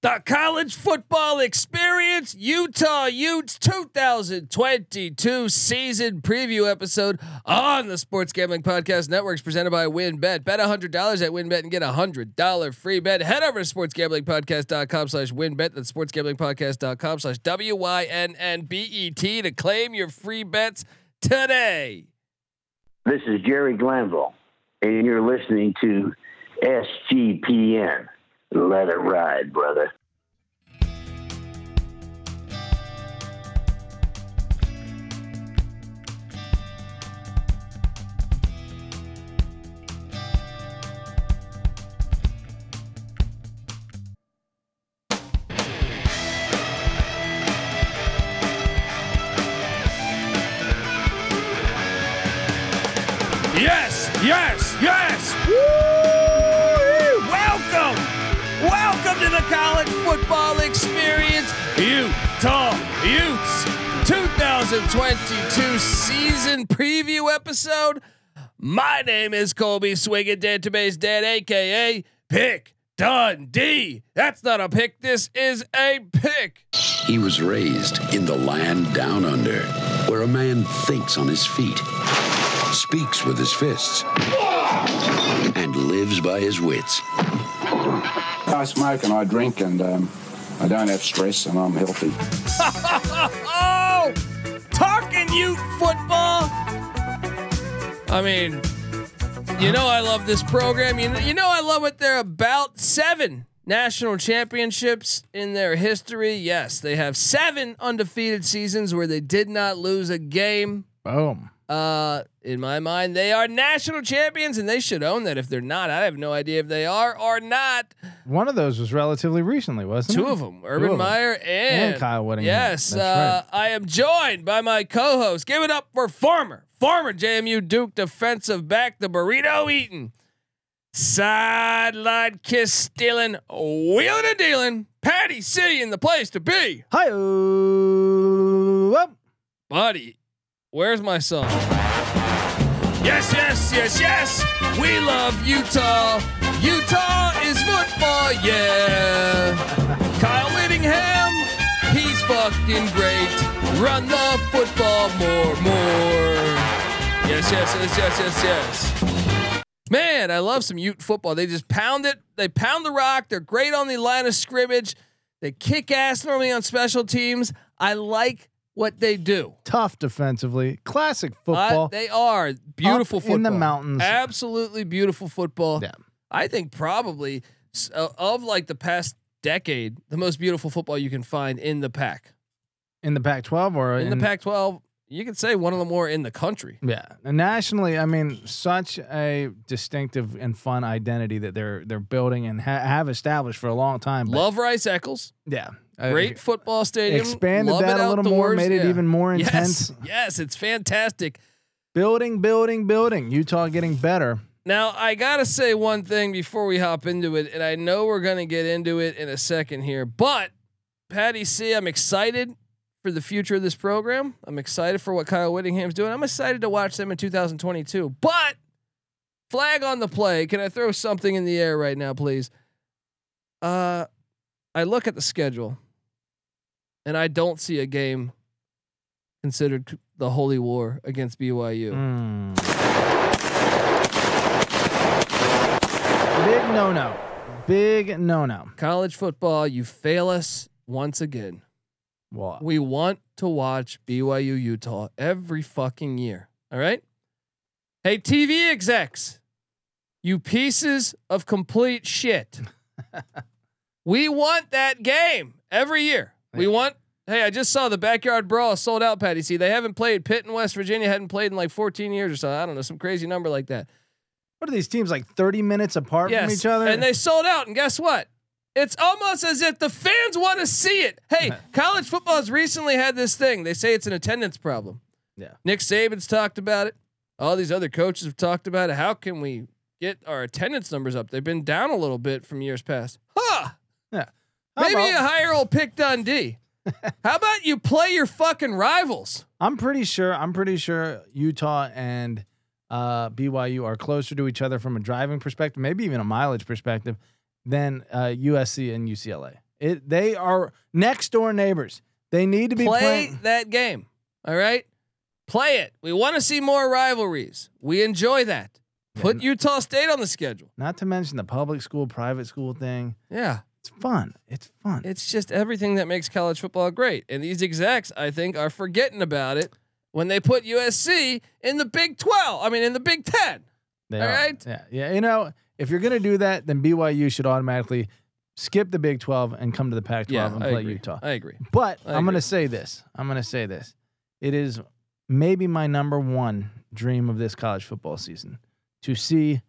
The college football experience, Utah Utes 2022 season preview episode on the Sports Gambling Podcast Networks presented by WynnBet. Bet $100 at WynnBet and get a $100 free bet. Head over to sportsgamblingpodcast.com slash WynnBet. That's sportsgamblingpodcast.com slash W-Y-N-N-B-E-T to claim your free bets today. This is Jerry Glanville, and you're listening to SGPN. Let it ride, brother. 2022 season preview episode. My name is Colby Swiggin, Database Dad, aka Pick Dundee. That's not a pick. This is a pick. He was raised in the land down under, where a man thinks on his feet, speaks with his fists, and lives by his wits. I smoke and I drink and um, I don't have stress and I'm healthy. oh, talking Ute football. I mean, you know I love this program. You know, you know I love what they're about. Seven national championships in their history. Yes, they have seven undefeated seasons where they did not lose a game. Boom. Uh, in my mind, they are national champions, and they should own that. If they're not, I have no idea if they are or not. One of those was relatively recently, wasn't Two it? of them, Urban of 'em. Meyer and, And Kyle Whittingham. Yes, uh, I am joined by my co-host. Give it up for former, former JMU Duke defensive back, the burrito eating, sideline kiss stealing, wheeling and dealing, Patty C in the place to be. Hi. Buddy, where's my song? Yes, yes, yes, yes. We love Utah. Utah is football, yeah. Kyle Whittingham, he's fucking great. Run the football more, more. Yes, yes, yes, yes, yes, yes. Man, I love some Ute football. They just pound it. They pound the rock. They're great on the line of scrimmage. They kick ass normally on special teams. I like what they do. Tough defensively. Classic Uh, football. they are beautiful Up football in the mountains. Absolutely beautiful football. Yeah. I think probably uh, of like the past decade, the most beautiful football you can find in the pack. in the Pac-12 or In, the Pac-12, you could say one of the more in the country. Yeah, and nationally, I mean, such a distinctive and fun identity that they're they're building and ha- have established for a long time. Love Rice Eccles. yeah, uh, Great football stadium. expanded Love that a little more, made it even more intense. Yes, yes, it's fantastic. Building, building, building. Utah getting better. Now, I got to say one thing before we hop into it, and I know we're going to get into it in a second here, but Patty C, I'm excited for the future of this program. I'm excited for what Kyle Whittingham's doing. I'm excited to watch them in 2022. But flag on the play. Can I throw something in the air right now, please? Uh, I look at the schedule, and I don't see a game considered the holy war against BYU. Mm. Big no no. Big no no. College football, you fail us once again. Well, We want to watch BYU Utah every fucking year. All right. Hey, TV execs, you pieces of complete shit. we want that game every year. We want. Hey, I just saw the backyard brawl sold out. Patty, see, they haven't played. Pitt in West Virginia hadn't played in like 14 years or so. I don't know, some crazy number like that. what are these teams like 30 minutes apart yes, from each other? and they sold out. And guess what? It's almost as if the fans want to see it. Hey, college football has recently had this thing. They say it's an attendance problem. Yeah. Nick Saban's talked about it. All these other coaches have talked about it. How can we get our attendance numbers up? They've been down a little bit from years past. Huh. yeah. Maybe you hire old Pick Dundee. How about you play your fucking rivals? I'm pretty sure. I'm pretty sure Utah and uh, BYU are closer to each other from a driving perspective, maybe even a mileage perspective, than uh, USC and UCLA. It they are next door neighbors. They need to be Play playing. that game. All right, play it. We want to see more rivalries. We enjoy that. Put Utah State on the schedule. Not to mention the public school, private school thing. Yeah, It's fun. It's fun. it's just everything that makes college football great. And these execs, I think, are forgetting about it when they put USC in the Big Twelve. I mean, in the Big Ten. They all are. right. Yeah. Yeah. You know, if you're gonna do that, then BYU should automatically skip the Big 12 and come to the Pac 12 Yeah, and I play agree. Utah. I agree. But I I'm going to say this. I'm going to say this. It is maybe my number one dream of this college football season to see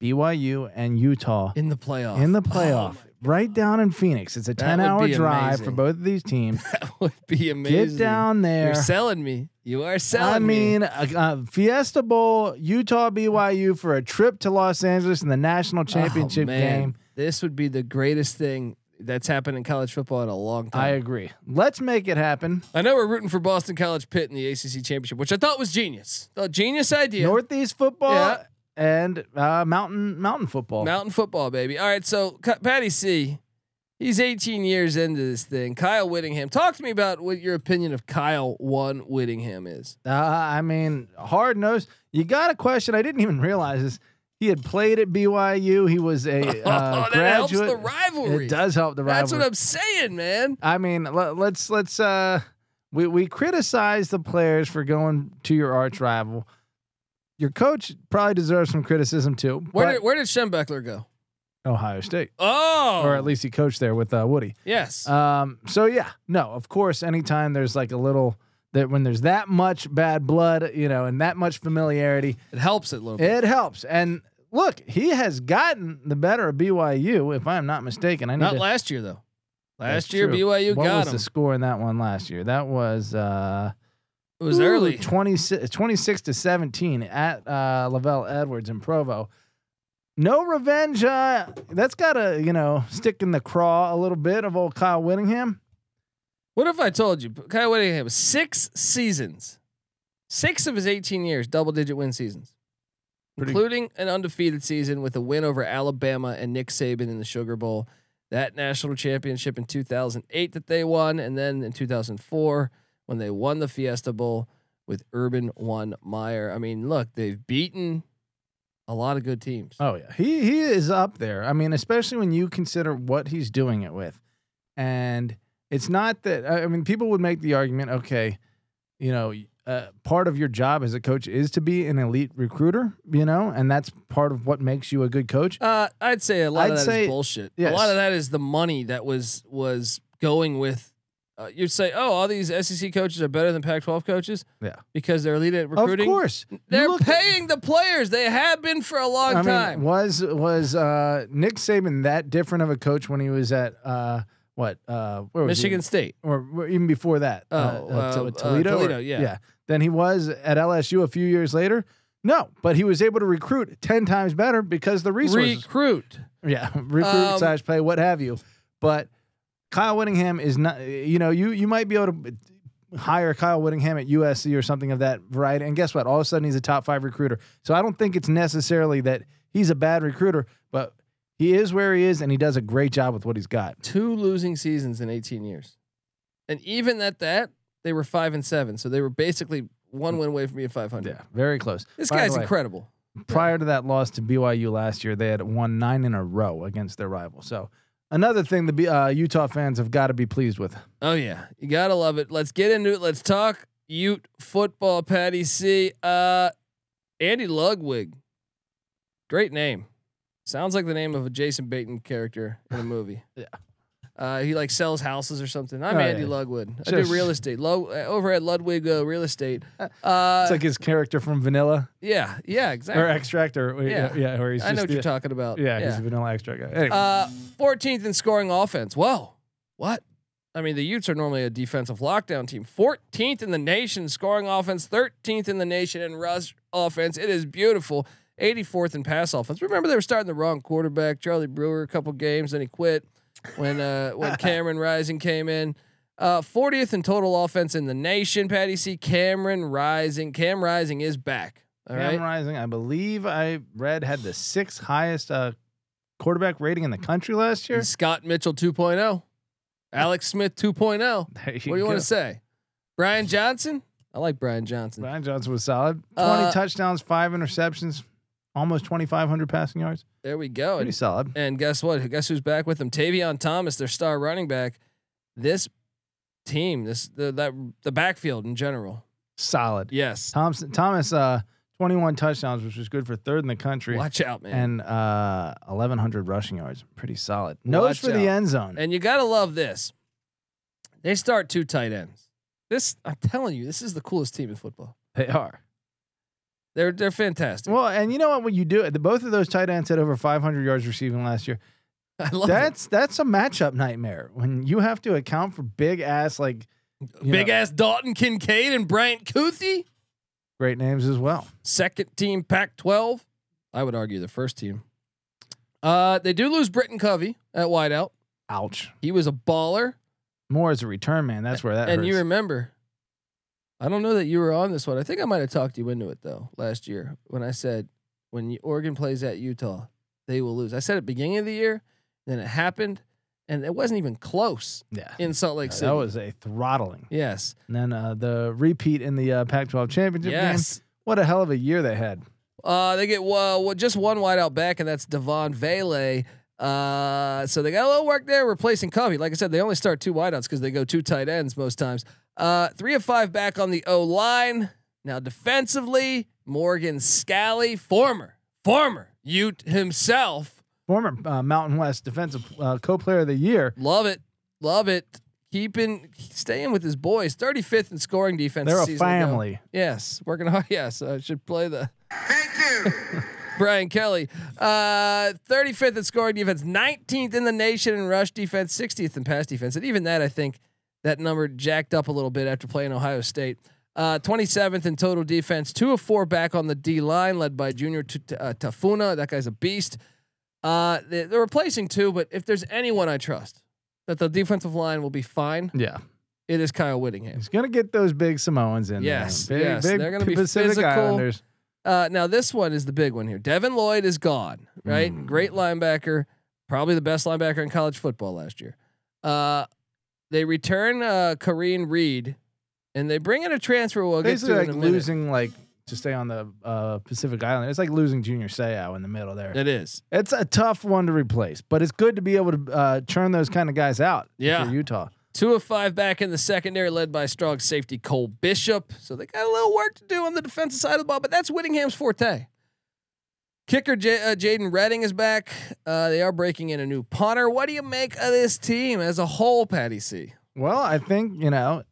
BYU and Utah In the playoff. in the Oh, playoff, right down in Phoenix. It's a That 10 would hour be drive for amazing. both of these teams. that would be amazing. Get down there. You're selling me. You are selling me. I me. mean, uh, uh, Fiesta Bowl, Utah BYU for a trip to Los Angeles in the national championship Oh, man. game. This would be the greatest thing that's happened in college football in a long time. I agree. Let's make it happen. I know we're rooting for Boston College Pitt in the ACC championship, which I thought was genius. Thought genius idea. Northeast football Yeah. And uh, mountain mountain football. Mountain football, baby. All right, so Patty C, he's 18 years into this thing. Kyle Whittingham, talk to me about what your opinion of Kyle One Whittingham is. Uh, I mean, hard nosed. You got a question. I didn't even realize this. He had played at BYU. He was a uh, oh, that helps graduate. the rivalry. It does help the rivalry. That's what I'm saying, man. I mean, let, let's let's uh, we we criticize the players for going to your arch rival. Your coach probably deserves some criticism too. Where did where did Schembechler go? Ohio State, Oh, or at least he coached there with uh, Woody. yes. Um, so yeah, no, of course, anytime there's like a little that when there's that much bad blood, you know, and that much familiarity, it helps it a little bit. it helps. And look, he has gotten the better of BYU, if I'm not mistaken. I need Not to, last year though. Last year true. BYU what got was him. the score in that one last year? That was uh it was ooh, early. 26, 26 to 17 at uh LaVell Edwards in Provo. No revenge. Uh, that's got to, you know, stick in the craw a little bit of old Kyle Whittingham. What if I told you Kyle Whittingham six seasons, six of his 18 years, double digit win seasons, Pretty- including an undefeated season with a win over Alabama and Nick Saban in the Sugar Bowl, that national championship in 2008 that they won, and then in 2004 when they won the Fiesta Bowl with Urban One Meyer. I mean, look, they've beaten a lot of good teams. Oh yeah, he he is up there. I mean, especially when you consider what he's doing it with, and it's not that. I mean, people would make the argument, okay, you know, uh, part of your job as a coach is to be an elite recruiter, you know, and that's part of what makes you a good coach. Uh, I'd say a lot I'd of that is say- bullshit. yes. A lot of that is the money that was was going with. Uh, you'd say, oh, all these SEC coaches are better than Pac-12 coaches. Yeah. because they're elite at recruiting. Of course, they're paying the players. They have been for a long I mean, time. was was uh, Nick Saban that different of a coach when he was at uh, what? Uh, where was he? Michigan State. or or even before that? Oh, uh, to- uh, Toledo. or- Toledo, yeah. yeah. Then he was at LSU a few years later. No, but he was able to recruit ten times better because the resources. Recruit. yeah, recruit Um, slash pay, what have you. But Kyle Whittingham is not. You know, you you might be able to hire Kyle Whittingham at USC or something of that variety, and guess what? All of a sudden, he's a top five recruiter. So I don't think it's necessarily that he's a bad recruiter, but he is where he is, and he does a great job with what he's got. Two losing seasons in 18 years, and even at that, they were five and seven. So they were basically one win away from being 500. Yeah, very close. This By guy's way, incredible. prior to that loss to BYU last year, they had won nine in a row against their rival. So another thing the uh, Utah fans have got to be pleased with. Oh yeah, you gotta love it. Let's get into it. Let's talk Ute football. Patty C. Uh, Andy Ludwig, great name. Sounds like the name of a Jason Bateman character in a movie. Yeah. Uh, he like sells houses or something. I'm Oh, Andy yeah. Ludwig. I do real estate. Low uh, over at Ludwig uh, Real Estate. Uh, It's like his character from Vanilla yeah, yeah, exactly. or Extract, or Yeah. yeah, yeah, where he's I know what the- you're talking about. Yeah, he's a Vanilla Extract guy. Anyway, Uh, 14th in scoring offense. Whoa, what? I mean, the Utes are normally a defensive lockdown team. 14th in the nation scoring offense, 13th in the nation in rush offense. It is beautiful. 84th in pass offense. Remember they were starting the wrong quarterback, Charlie Brewer, a couple games, then he quit when uh, when Cameron Rising came in. Uh, 40th in total offense in the nation. Patty C. Cameron Rising. Cam Rising is back. All right. Cam Rising, I believe I read had the sixth highest uh, quarterback rating in the country last year. Scott Mitchell 2.0, Alex Smith 2.0. There What do you want to say? Brian Johnson? I like Brian Johnson. Brian Johnson was solid. 20 Uh, touchdowns, five interceptions, almost 2,500 passing yards. There we go. Pretty And, solid. and guess what? Guess who's back with them? Tavion Thomas, their star running back. This team, this the that the backfield in general. Solid. Yes. Thompson, Thomas, uh, 21 touchdowns, which was good for third in the country. Watch out, man. and uh 1100 rushing yards pretty solid nose Watch for the out. end zone And you gotta love this. They start two tight ends. This I'm telling you, this is the coolest team in football. they are They're they're fantastic. well and you know what when you do it the, both of those tight ends had over 500 yards receiving last year I love it. that's that's a matchup nightmare when you have to account for big ass like Big know, ass Dalton Kincaid and Brant Kuithe. great names as well Second team Pac-12. I would argue the first team. Uh, they do lose Britain Covey at wideout. ouch He was a baller, more as a return man that's where that and hurts. you remember. I don't know that you were on this one. I think I might have talked you into it though last year when I said when Oregon plays at Utah, they will lose. I said at beginning of the year, then it happened, and it wasn't even close yeah in Salt Lake City. that was a throttling yes, and then uh the repeat in the uh, Pac-12 championship game yes. what a hell of a year they had Uh, they get well, just one wideout back, and that's Devaughn Vele. Uh, so they got a little work there replacing Covey. Like I said, they only start two wideouts because they go two tight ends most times. Uh, three of five back on the O line. Now defensively, Morgan Scalley, former former Ute himself, former uh, Mountain West defensive uh, co-player of the year love it, love it. Keeping staying with his boys, 35th in scoring defense. they're a season ago. family Yes, working hard. Yes, I should play the. Thank you, Brian Kelly. Uh, 35th in scoring defense, 19th in the nation in rush defense, 60th in pass defense, and even that I think that number jacked up a little bit after playing Ohio State. Uh, 27th in total defense, two of four back on the D line, led by Junior T- T- uh, Tafuna. That guy's a beast. Uh, they, they're replacing two, but if there's anyone I trust that the defensive line will be fine, yeah it is Kyle Whittingham. He's gonna get those big Samoans in Yes, there. Big, yes, big they're gonna be Pacific physical. Islanders. Uh, now this one is the big one here. Devin Lloyd is gone, right? Mm. Great linebacker, probably the best linebacker in college football last year. Uh, they return uh, Karene Reid, and they bring in a transfer. We'll get Basically, to like in a minute. losing like to stay on the uh, Pacific Island. It's like losing Junior Seau in the middle there. It is. It's a tough one to replace, but it's good to be able to uh, churn those kind of guys out. Yeah. Utah. Two of five back in the secondary, led by strong safety Cole Bishop. So they got a little work to do on the defensive side of the ball, but that's Whittingham's forte. Kicker J- uh, Jadon Redding is back. Uh, they are breaking in a new punter. What do you make of this team as a whole, Patty C? Well, I think you know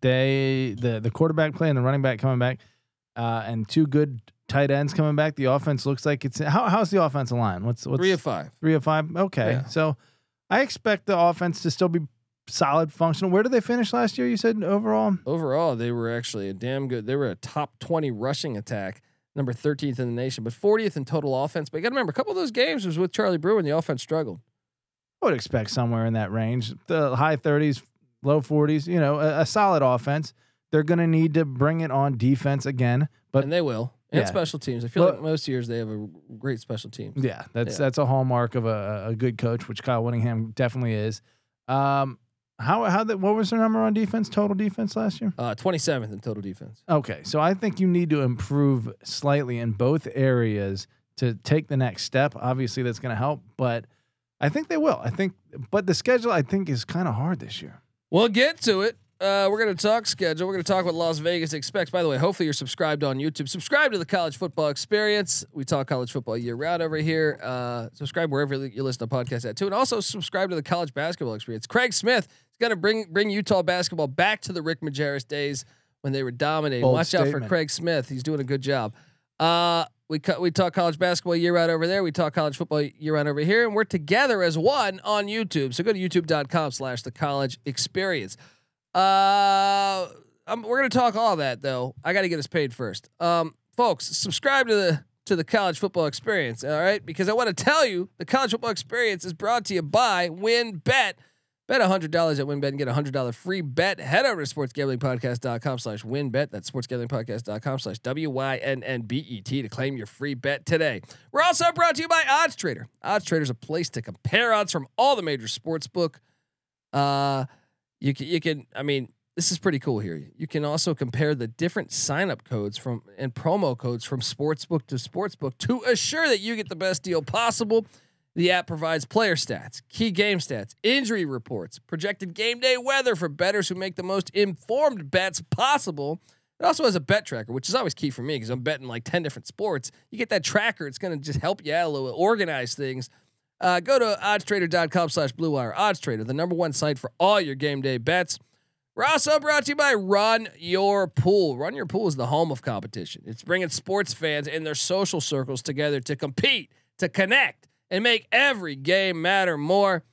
they the the quarterback play and the running back coming back, uh, and two good tight ends coming back. The offense looks like it's how how's the offensive line? What's what's Three of five. three of five? Okay, Yeah. so I expect the offense to still be solid, functional. Where did they finish last year? You said overall. Overall, they were actually a damn good. They were a top twenty rushing attack, number thirteenth in the nation, but fortieth in total offense. But you got to remember, a couple of those games was with Charlie Brewer, and the offense struggled. I would expect somewhere in that range, the high 30s, low 40s. You know, a, a solid offense. They're going to need to bring it on defense again, but and they will. And Yeah. special teams. I feel Well- like most years they have a great special team. Yeah, that's Yeah. that's a hallmark of a, a good coach, which Kyle Winningham definitely is. Um, how how that what was their number on defense? Total defense last year? Uh, 27th in total defense. Okay, so I think you need to improve slightly in both areas to take the next step. Obviously, that's going to help, but I think they will. I think, but the schedule I think is kind of hard this year. We'll get to it. Uh, we're going to talk schedule. We're going to talk what Las Vegas expects. By the way, hopefully you're subscribed on YouTube. Subscribe to the College Football Experience. We talk college football year round over here. Uh, subscribe wherever you listen to podcasts at too, and also subscribe to the College Basketball Experience. Craig Smith is going to bring bring Utah basketball back to the Rick Majerus days when they were dominating. Bold Watch out for. Craig Smith. He's doing a good job. Uh, we co- we talk college basketball year round over there. We talk college football year round over here, and we're together as one on YouTube. So go to youtube.com slash the college experience. Uh, um, we're gonna talk all that though. I got to get us paid first. Um, folks, subscribe to the to the college football experience. All right, because I want to tell you the college football experience is brought to you by WynnBet. Bet $100 at WynnBet and get a $100 free bet. Head over to sportsgamblingpodcast.com slash winbet. That's sportsgamblingpodcast.com slash W-Y-N-N-B-E-T to claim your free bet today. We're also brought to you by Odds Trader. Odds Trader is a place to compare odds from all the major sports book. Uh, you can, you can, I mean, this is pretty cool here. You can also compare the different sign-up codes from and promo codes from sportsbook to sportsbook to assure that you get the best deal possible. The app provides player stats, key game stats, injury reports, projected game day weather for bettors who make the most informed bets possible. It also has a bet tracker, which is always key for me because I'm betting like 10 different sports. You get that tracker, it's going to just help you out a little, organize things. Uh, go to oddstrader.com slash blue wire. Oddstrader, the number one site for all your game day bets. We're also brought to you by Run Your Pool. Run Your Pool is the home of competition. It's bringing sports fans and their social circles together to compete, to connect, and make every game matter more.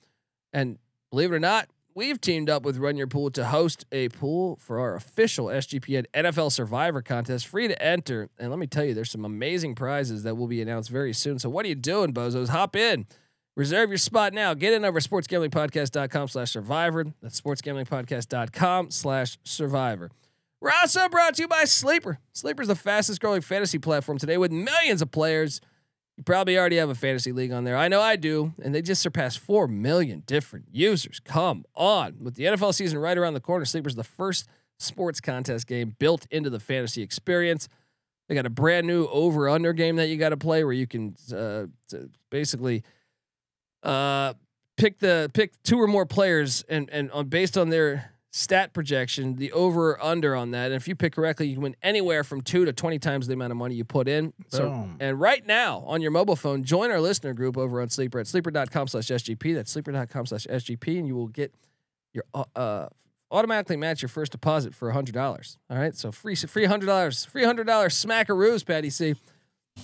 And believe it or not, we've teamed up with Run Your Pool to host a pool for our official SGPN NFL Survivor contest, free to enter. And let me tell you, there's some amazing prizes that will be announced very soon. So what are you doing, bozos? Hop in. Reserve your spot now. Get in over sportsgamblingpodcast.com slash survivor. That's sportsgamblingpodcast.com slash survivor. We're also brought to you by Sleeper. Sleeper is the fastest growing fantasy platform today with millions of players. You probably already have a fantasy league on there. I know I do. And they just surpassed 4 million different users. Come on. With the NFL season right around the corner, Sleeper is the first sports contest game built into the fantasy experience. They got a brand new over under game that you got to play where you can uh, basically uh, pick the pick two or more players and and on based on their stat projection, the over or under on that. And if you pick correctly, you can win anywhere from two to 20 times the amount of money you put in. So, Boom. and right now on your mobile phone, join our listener group over on Sleeper at sleeper.com slash SGP. That's sleeper.com slash SGP. And you will get your, uh, uh, automatically match your first deposit for a $100. All right. So free, free $100, free $100 smackaroos, Patty C.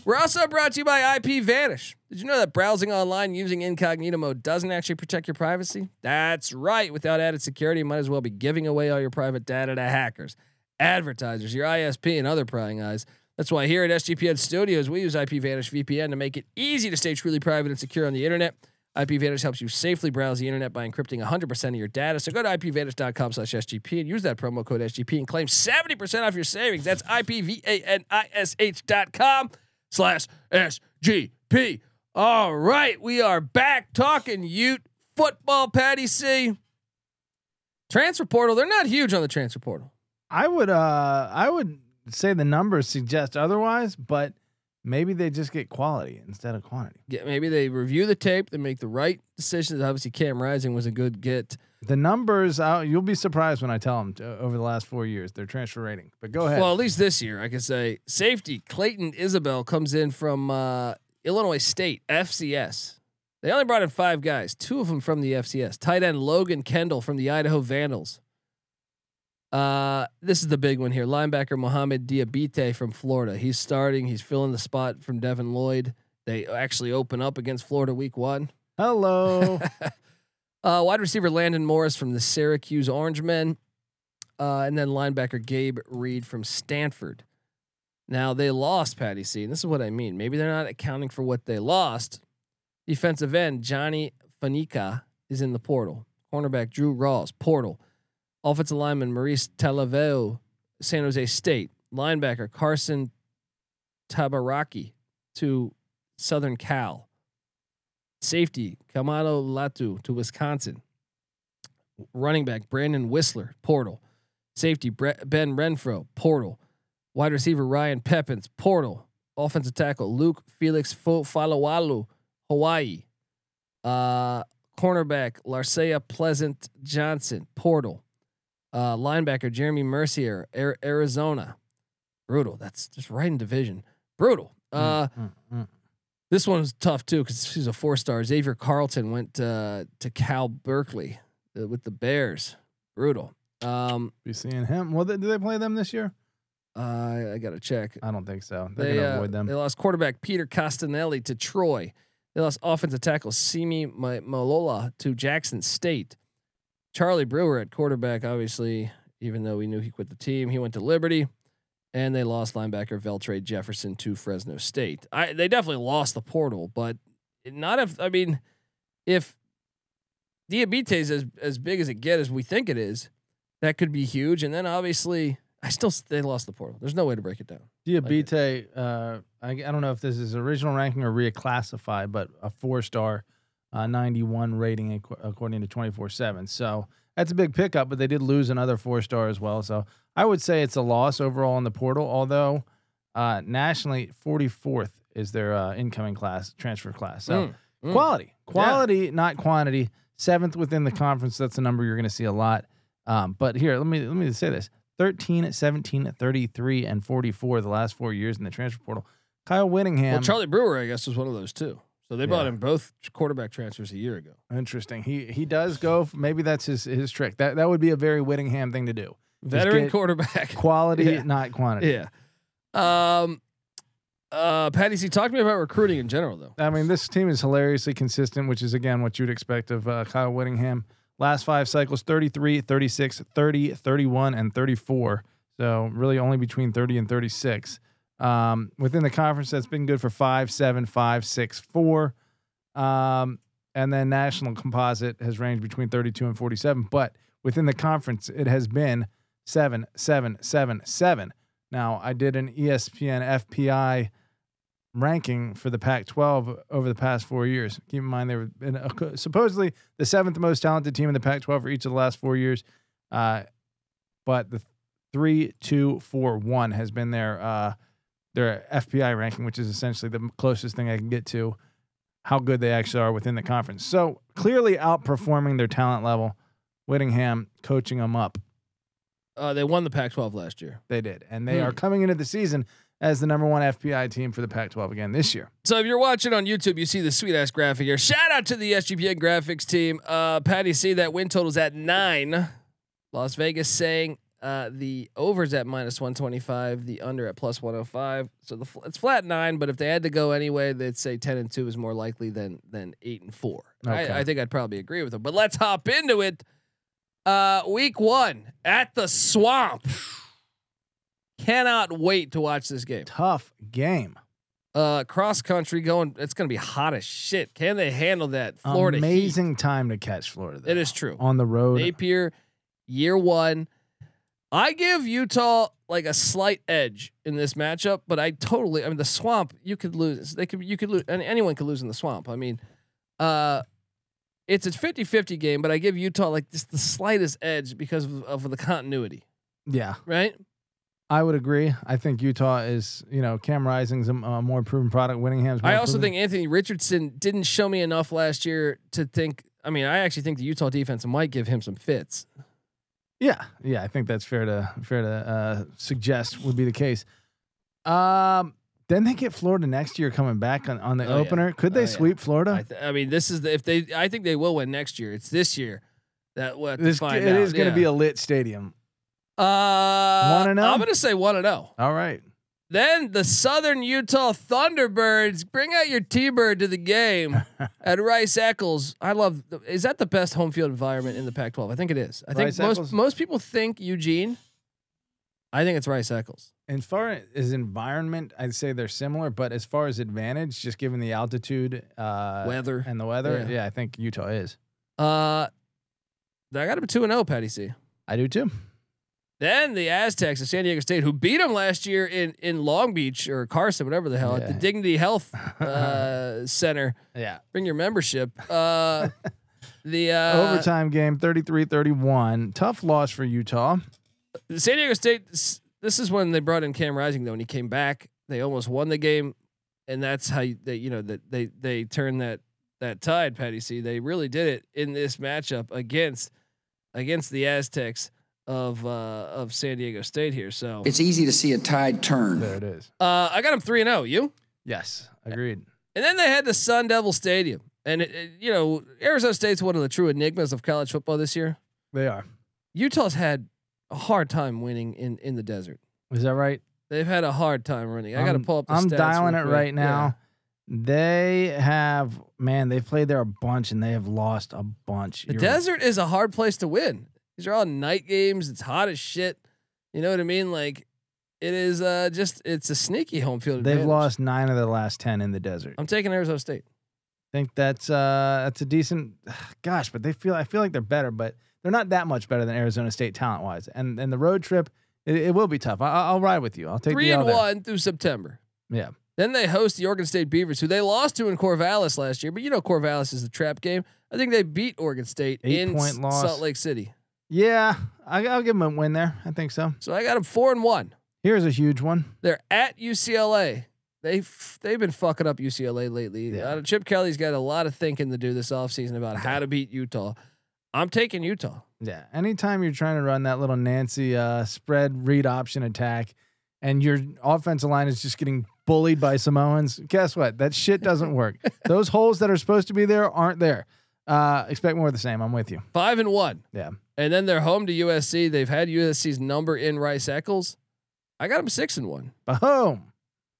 We're also brought to you by IP Vanish. Did you know that browsing online using incognito mode doesn't actually protect your privacy? That's right. Without added security, you might as well be giving away all your private data to hackers, advertisers, your ISP, and other prying eyes. That's why here at SGPN Studios, we use IP Vanish VPN to make it easy to stay truly private and secure on the internet. IP Vanish helps you safely browse the internet by encrypting 100% of your data. So go to ipvanish.com slash SGP and use that promo code SGP and claim 70% off your savings. That's IPVANISH.com slash SGP. All right, we are back talking Ute football, Patty C. Transfer portal, they're not huge on the transfer portal. I would uh I would say the numbers suggest otherwise, but maybe they just get quality instead of quantity. Yeah, maybe they review the tape, they make the right decisions. Obviously, Cam Rising was a good get. The numbers, uh, you'll be surprised when I tell them to, over the last four years their transfer rating. But go ahead. Well, at least this year, I can say safety Clayton Isbell comes in from uh, Illinois State FCS. They only brought in five guys, two of them from the FCS. Tight end Logan Kendall from the Idaho Vandals. Uh, this is the big one here. Linebacker Mohamoud Diabate from Florida. He's starting. He's filling the spot from Devin Lloyd. They actually open up against Florida week one. Hello. Uh, wide receiver Landon Morris from the Syracuse Orangemen, uh, and then linebacker Gabe Reid from Stanford. Now they lost Patty C, and this is what I mean. Maybe they're not accounting for what they lost. Defensive end Johnny Fanica is in the portal. Cornerback Drew Rawls portal. Offensive lineman Maurice Talaveo, San Jose State. Linebacker Carson Tabaracci to Southern Cal. Safety, Kamado Latu to Wisconsin. Running back, Brandon Whistler, portal. Safety, Ben Renfro, portal. Wide receiver, Ryan Peppins, portal. Offensive tackle, Luke Felix Falawalu, Hawaii. Uh, cornerback, Larcea Pleasant Johnson, portal. Uh, linebacker, Jeremy Mercier, Ar- Arizona. Brutal. That's just right in division. Brutal. Uh, Mm, mm. This one was tough too because she's a four star. Xavier Carlton went uh, to Cal Berkeley uh, with the Bears. Brutal. Um, Be seeing him. Well, did they play them this year? uh, I got to check. I don't think so. They're They, gonna uh, avoid them. they lost quarterback Peter Castanelli to Troy. They lost offensive tackle Simi Malola to Jackson State. Charlie Brewer at quarterback, obviously, even though we knew he quit the team, he went to Liberty. And they lost linebacker Veltrade Jefferson to Fresno State. I they definitely lost the portal, but not if I mean, if Diabetes is as as big as it get as we think it is. That could be huge. And then obviously, I still they lost the portal. There's no way to break it down. Diabate, uh, I, I don't know if this is original ranking or reclassified, but a four star, uh, 91 rating ac- according to 24 7. So that's a big pickup, but they did lose another four star as well. So I would say it's a loss overall in the portal, although uh, nationally, 44th is their uh, incoming class, transfer class. So Mm, mm. quality, quality, not quantity. Seventh within the conference. That's a number you're going to see a lot. Um, but here, let me let me say this: 13, 17, 33, and 44 the last four years in the transfer portal. Kyle Whittingham. Well, Charlie Brewer, I guess, was one of those too. So they bought Yeah. him both quarterback transfers a year ago. interesting. He he does go. Maybe that's his his trick. That that would be a very Whittingham thing to do. Veteran quarterback. Quality, Yeah. not quantity. Yeah. Um. Uh, Patty C, talk to me about recruiting in general, though. I mean, this team is hilariously consistent, which is again what you'd expect of uh, Kyle Whittingham. Last five cycles 33, 36, 30, 31, and 34. So, really only between 30 and 36. Um, within the conference, that's been good for five, seven, five, six, four. Um, and then national composite has ranged between 32 and 47. But within the conference, it has been seven, seven, seven, seven. Now, I did an ESPN FPI ranking for the Pac-12 over the past four years. Keep in mind they were a, supposedly the seventh most talented team in the Pac-12 for each of the last four years, uh, but the three, two, four, one has been their uh, their FPI ranking, which is essentially the closest thing I can get to how good they actually are within the conference. So clearly outperforming their talent level. Whittingham coaching them up. Uh, they won the Pac-12 last year. They did, and they Hmm. are coming into the season as the number one FPI team for the Pac-12 again this year. So if you're watching on YouTube, you see the sweet ass graphic here. Shout out to the SGPN graphics team. Uh, Patty C, that win total's at nine. Las Vegas saying uh, the overs at minus 125, the under at plus 105. So the it's flat nine, but if they had to go anyway, they'd say 10 and two is more likely than than eight and four. Okay. I, I think I'd probably agree with them. But let's hop into it. Uh, week one at the swamp. Cannot wait to watch this game Tough game. uh cross country going it's going to be hot as shit can they handle that florida heat? Amazing time to catch Florida. Though, it is true on the road. napier year one i give utah like a slight edge in this matchup but i totally i mean the swamp you could lose they could you could lose and anyone could lose in the swamp i mean uh it's a 50-50 game but i give utah like just the slightest edge because of, of the continuity Yeah, right I would agree. I think Utah is, you know, Cam Rising's a uh, more proven product. Whittingham's. More I also proven. think Anthony Richardson didn't show me enough last year to think. I mean, I actually think the Utah defense might give him some fits. Yeah, yeah. I think that's fair to fair to uh, suggest would be the case. Um, then they get Florida next year coming back on, on the Oh, yeah. opener. Could they Oh, yeah. sweep Florida? I, th- I mean, this is the, if they. I think they will win next year. It's this year that what this find it is going to yeah. be a lit stadium. uh One and oh? I'm gonna say one and zero. All right. Then the Southern Utah Thunderbirds bring out your T-bird to the game at Rice Eccles. I love. The, is that the best home field environment in the Pac-12? I think it is. I think Rice most Eccles? most people think Eugene. I think it's Rice Eccles. As far as environment, I'd say they're similar, but as far as advantage, just given the altitude, uh, Weather. and the weather, Yeah. yeah. I think Utah is. Uh, I got him two and zero, Patty C. I do too. Then the Aztecs of San Diego State, who beat them last year in in Long Beach or Carson, whatever the hell, at the Dignity Health uh, Center. Yeah. Bring your membership. Uh, the uh, Overtime game, 33-31. Tough loss for Utah. San Diego State. This is when they brought in Cam Rising though, and he came back. They almost won the game, and that's how you, they you know that they they turned that that tide. Patty C. They really did it in this matchup against against the Aztecs of uh, of San Diego State here. So It's easy to see a tide turn. There it is. uh, I got them three and zero. You. Yes, agreed. And then they had the Sun Devil Stadium. And, it, it- you know, Arizona State's one of the true enigmas of college football this year. They are. Utah's had a hard time winning in, in the desert. Is that right? They've had a hard time running. I got to I'm- pull up the I'm stats dialing real it quick. right now. They have man, they've played there a bunch and they have lost a bunch. The You're- desert is a hard place to win. These are all night games. It's hot as shit. You know what I mean? Like, it is uh, just, it's a sneaky home field They've advantage. lost nine of the last ten in the desert. I'm taking Arizona State. I think that's uh that's a decent. Gosh, but they feel I feel like they're better, but they're not that much better than Arizona State talent wise. And and the road trip, it, it will be tough. I, I'll ride with you. I'll take Three the and one through September. Yeah. Then they host the Oregon State Beavers, who they lost to in Corvallis last year. But you know Corvallis is a trap game. I think they beat Oregon State Eight in point S- loss. Salt Lake City. Yeah, I, I'll give them a win there. I think so. So I got them four and one. Here's a huge one. They're at UCLA. They f- they've been fucking up UCLA lately. Yeah. Uh, Chip Kelly's got a lot of thinking to do this offseason about how to beat Utah. I'm taking Utah. Yeah. Anytime you're trying to run that little Nancy uh, spread read option attack, and your offensive line is just getting bullied by Samoans, guess what? That shit doesn't work. Those holes that are supposed to be there aren't there. Uh, expect more of the same. I'm with you. Five and one. Yeah. And then they're home to USC. They've had USC's number in Rice Eccles. I got them six and one. Boom.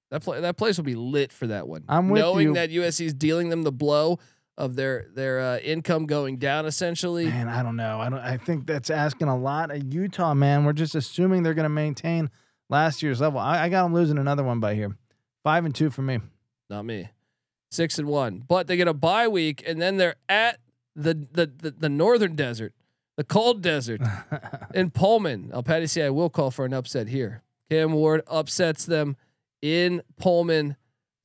That play that place will be lit for that one. I'm with you. knowing you. that USC is dealing them the blow of their their uh, income going down essentially. Man, I don't know. I don't. I think that's asking a lot of Utah. Man, we're just assuming they're going to maintain last year's level. I, I got them losing another one by here. Five and two for me. Not me. Six and one. But they get a bye week and then they're at the the the, the northern desert, the cold desert in Pullman. I'll Patty say I will call for an upset here. Cam Ward upsets them in Pullman.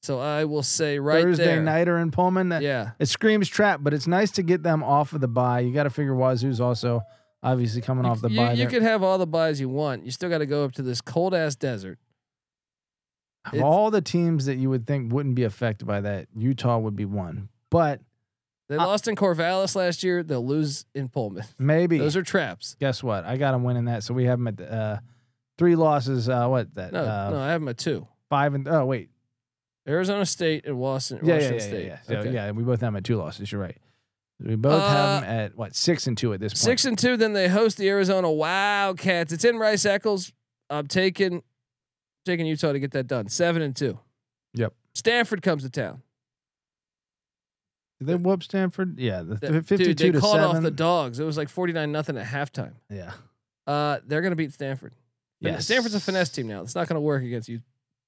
So I will say right Thursday there. nighter in Pullman. That- Yeah. It screams trap, but it's nice to get them off of the bye. You got to figure Wazoo's also obviously coming off the you, bye. you there. can have all the byes you want. You still got to go up to this cold ass desert. It's- all the teams that you would think wouldn't be affected by that, Utah would be one. But They Uh, lost in Corvallis last year. They'll lose in Pullman. maybe Those are traps. guess what? I got them winning that, so we have them at the, uh, three losses. Uh, what that? No, uh, no, I have them at two. five and oh wait, Arizona State and Washington, yeah, yeah, Washington yeah, State. yeah, yeah. So, Okay. yeah, we both have them at two losses. You're right. We both Uh, have them at what six and two at this point. Six and two. Then they host the Arizona Wildcats. It's in Rice Eccles. I'm taking taking Utah to get that done. Seven and two. Yep. Stanford comes to town. Did they whoop Stanford? Yeah, the That- fifty-two Dude, they to called seven. off the dogs. It was like 49 nothing at halftime. yeah. Uh, they're gonna beat Stanford. Yes. Stanford's a finesse team now. It's not gonna work against you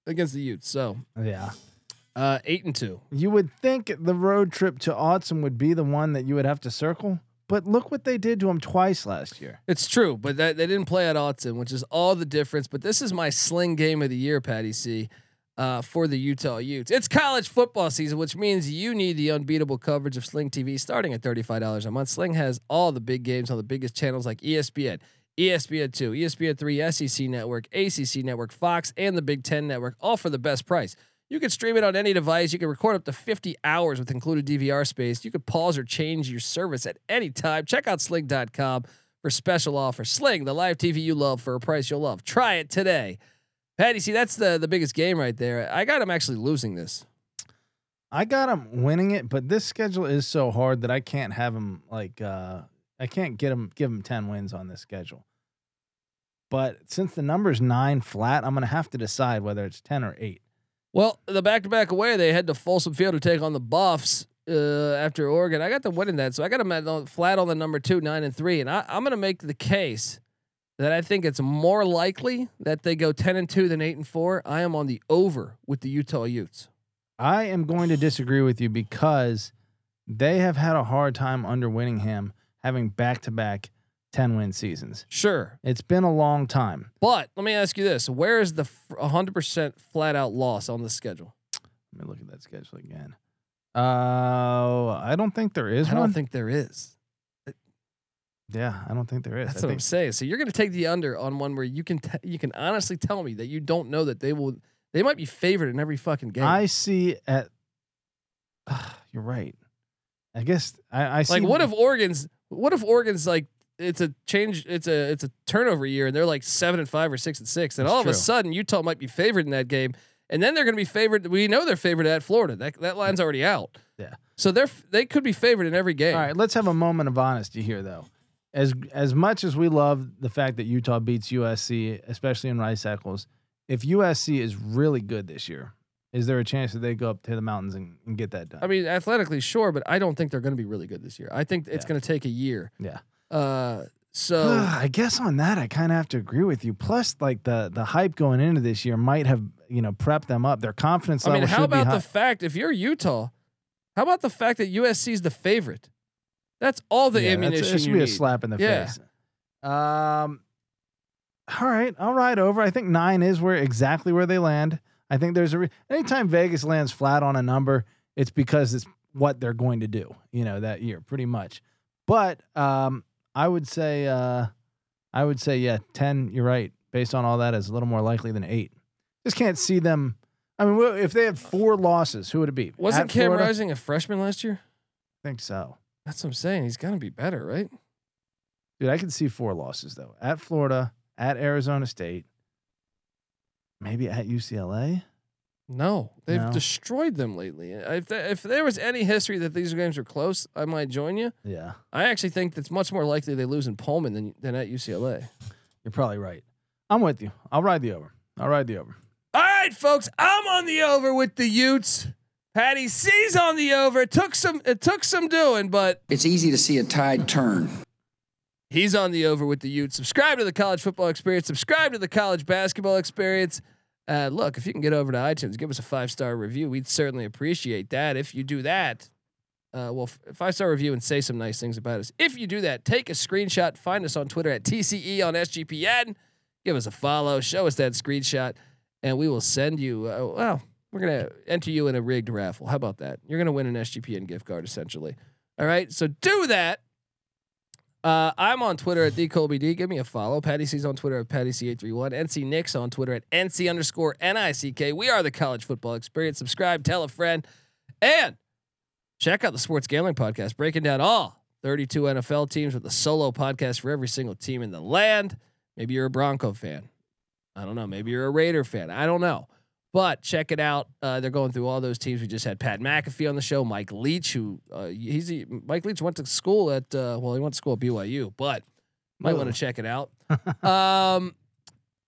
against the Utes. So Yeah. uh, eight and two. You would think the road trip to Autzen would be the one that you would have to circle, but look what they did to him twice last year. It's true, but that, they didn't play at Autzen, which is all the difference. But this is my sling game of the year, Patty C, uh, for the Utah Utes. It's college football season, which means you need the unbeatable coverage of Sling TV starting at $35 a month. Sling has all the big games on the biggest channels like ESPN, ESPN 2, ESPN 3, SEC Network, ACC Network, Fox, and the Big Ten Network, all for the best price. You can stream it on any device. You can record up to 50 hours with included DVR space. You can pause or change your service at any time. Check out sling.com for special offer. Sling, the live TV you love for a price you'll love. Try it today. Patty, see, that's the, the biggest game right there. I got him actually losing this. I got him winning it, but this schedule is so hard that I can't have him like uh I can't get him give him 10 wins on this schedule. But since the number's 9 flat, I'm to have to decide whether it's 10 or 8. Well, the back to back away, they head to Folsom Field to take on the Buffs uh, after Oregon. I got them winning that, so I got them at the- flat on the number two, nine and three, and I, I'm going to make the case that I think it's more likely that they go ten and two than eight and four. I am on the over with the Utah Utes. I am going to disagree with you because they have had a hard time under Winningham having back-to-back 10 win seasons. Sure, It's been a long time. but let me ask you this: Where is the hundred percent flat out loss on the schedule? Let me look at that schedule again. Uh, I don't think there is I don't think there is. yeah, I don't think there is. That's I what I'm saying. So you're going to take the under on one where you can t- you can honestly tell me that you don't know that they will. They might be favored in every fucking game. I see at. you're right. I guess I, I see. Like, what if Oregon's? What if Oregon's like it's a change? It's a it's a turnover year, and they're like seven and five or six and six, and That's all of a sudden Utah might be favored in that game, and then they're going to be favored. We know they're favored at Florida. That that line's already out. Yeah. So they're they could be favored in every game. All right, let's have a moment of honesty here, though. As as much as we love the fact that Utah beats USC, especially in Rice Eccles, if USC is really good this year, is there a chance that they go up to the mountains and, and get that done? I mean, athletically, sure, but I don't think they're going to be really good this year. I think it's Yeah. going to take a year. yeah. Uh, so I guess on that, I kind of have to agree with you. Plus, like the the hype going into this year might have you know prepped them up. Their confidence I level mean, how about the fact if you're Utah, How about the fact that USC is the favorite? That's all the Yeah, ammunition It should be need. a slap in the Yeah. face. Um, all right, I'll ride over. I think nine is where exactly where they land. I think there's a re- anytime Vegas lands flat on a number, it's because it's what they're going to do, you know, that year, pretty much. But um, I would say, uh, I would say, yeah, ten. You're right. Based on all that, is a little more likely than eight. Just can't see them. I mean, if they had four losses, who would it be? Wasn't At Cam Florida? Rising a freshman last year? I think so. That's what I'm saying. He's got to be better, right? Dude, I can see four losses though. At Florida, at Arizona State, maybe at UCLA. No, they've No. destroyed them lately. If there, if there was any history that these games were close, I might join you. Yeah, I actually think it's much more likely they lose in Pullman than than at UCLA. you're probably right. I'm with you. I'll ride the over. I'll ride the over. All right, folks, I'm on the over with the Utes. Patty C's on the over. It took some it took some doing, but It's easy to see a tide turn. he's on the over with the Utes. Subscribe to the college football experience. Subscribe to the college basketball experience. Uh, look, if you can get over to iTunes, give us a five star review. We'd certainly appreciate that. If you do that, uh, well, five star review and say some nice things about us. If you do that, take a screenshot. Find us on Twitter at TCE on SGPN. Give us a follow. Show us that screenshot, and we will send you. Uh, well, we're gonna enter you in a rigged raffle. How about that? You're gonna win an SGPN gift card essentially. All right, so do that. Uh, I'm on Twitter at TheColbyD. Give me a follow. Patty C's on Twitter at Patty C831. NC Nick's on Twitter at NC underscore NICK. We are the college football experience. Subscribe, tell a friend, and check out the Sports Gambling Podcast, breaking down all 32 NFL teams with a solo podcast for every single team in the land. Maybe you're a Bronco fan. I don't know. Maybe you're a Raider fan. I don't know. But check it out. Uh, they're going through all those teams. We just had Pat McAfee on the show. Mike Leach, who uh, he's Mike Leach went to school at uh, well, he went to school at BYU, but might want to check it out. um,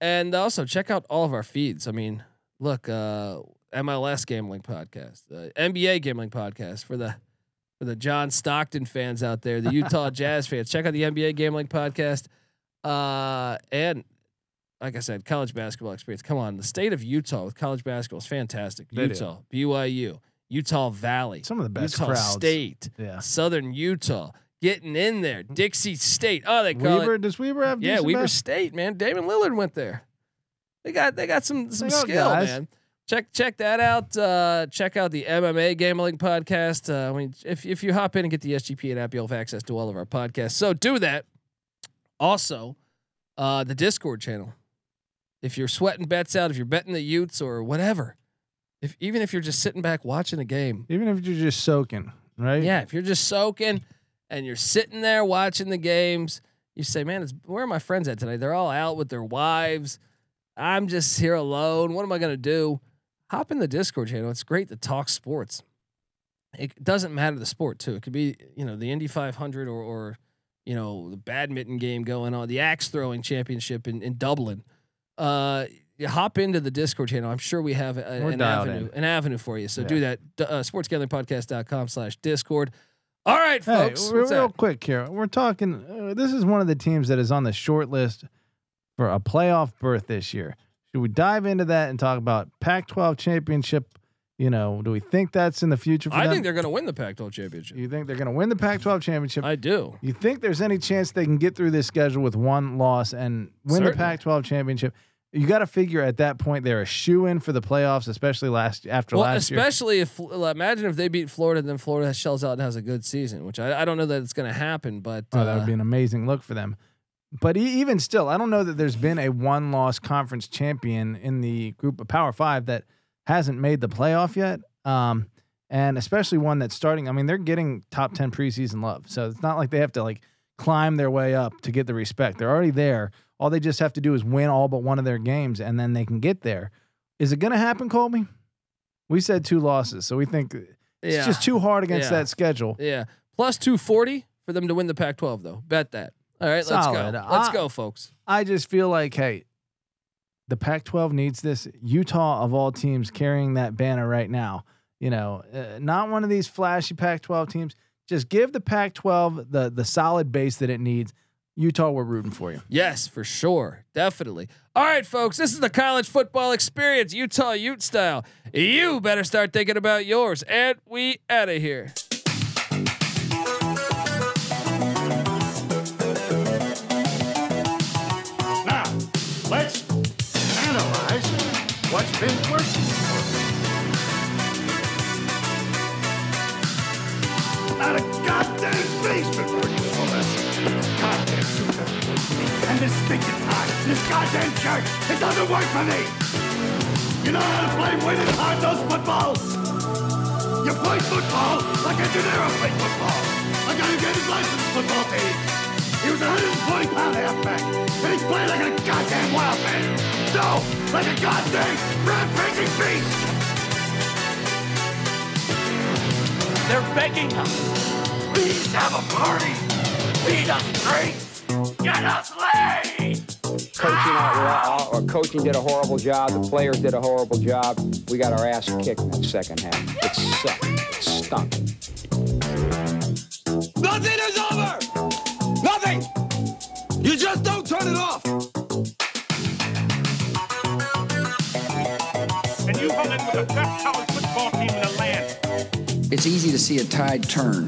and also check out all of our feeds. I mean, look, uh, MLS gambling podcast, uh, NBA gambling podcast for the for the John Stockton fans out there, the Utah Jazz fans. Check out the NBA gambling podcast. Uh, and like I said, college basketball experience. Come on, the state of Utah with college basketball is fantastic. They do. Utah, BYU, Utah Valley, Some of the best Utah crowds. State, Yeah. Southern Utah, getting in there. Dixie State. Oh, they call Weber, it. does Weber have? Yeah, Weber bas- State, man. Damian Lillard went there. They got they got some some got skill, guys. man. Check check that out. Uh, check out the MMA gambling podcast. Uh, I mean, if if you hop in and get the SGPN app, you'll have access to all of our podcasts. So do that. Also, uh, the Discord channel. If you're sweating bets out, if you're betting the Utes or whatever, if even if you're just sitting back watching a game, Even if you're just soaking, right? yeah, if you're just soaking and you're sitting there watching the games, you say, "Man, it's, where are my friends at tonight? They're all out with their wives. I'm just here alone. What am I gonna do?" Hop in the Discord channel. It's great to talk sports. It doesn't matter the sport too. It could be you know the Indy 500 or or you know the badminton game going on, the axe throwing championship in in Dublin. Uh, hop into the Discord channel. I'm sure we have a, an avenue, in. an avenue for you. So Yeah. do that. Uh, sportsgamblingpodcast.com slash Discord. All right, Hey, folks. real, real quick here. We're talking. Uh, this is one of the teams that is on the short list for a playoff berth this year. Should we dive into that and talk about Pac-12 championship? You know, do we think that's in the future for I them? think they're going to win the Pac-12 championship. you think they're going to win the Pac-12 championship? I do. you think there's any chance they can get through this schedule with one loss and win the Pac-12 championship? You got to figure at that point they're a shoe in for the playoffs, especially last after Well, last year. especially if imagine if they beat Florida, then Florida shells out and has a good season, which I, I don't know that it's going to happen, but Oh, that uh, would be an amazing look for them. But e- even still, I don't know that there's been a one-loss conference champion in the group of Power Five that hasn't made the playoff yet. Um, and especially one that's starting. I mean, they're getting top ten preseason love, so it's not like they have to like climb their way up to get the respect. They're already there. All they just have to do is win all but one of their games, and then they can get there. Is it going to happen, Colby? We said two losses, so we think it's yeah, just too hard against Yeah. that schedule. yeah, plus two forty for them to win the Pac-12, though. Bet that. All right, let's Solid. go. Let's I- go, folks. I just feel like, hey, the Pac-12 needs this. Utah of all teams carrying that banner right now. You know, uh, not one of these flashy Pac-12 teams. Just give the Pac-12 the the solid base that it needs. Utah, we're rooting for you. Yes, for sure. Definitely. All right, folks, this is the college football experience, Utah Ute style. You better start thinking about yours. And we out of here. What's been working for us. Not a goddamn thing's been working for us. Goddamn shooter. And this stinking tie, this goddamn shirt, it doesn't work for me. You know how to play winning hard-nosed football? You play football like a Gennaro played football. A guy who gave his this football team. He was a 140 pound halfback, and he played like a goddamn wild man. No, like a goddamn rampaging beast. They're begging us. Please have a party. Feed us drinks. Get us laid. coaching or coaching did a horrible job. The players did a horrible job. We got our ass kicked in that second half. It sucked. It stunk. Nothing is over! Nothing! You just don't turn it off! It's easy to see a tide turn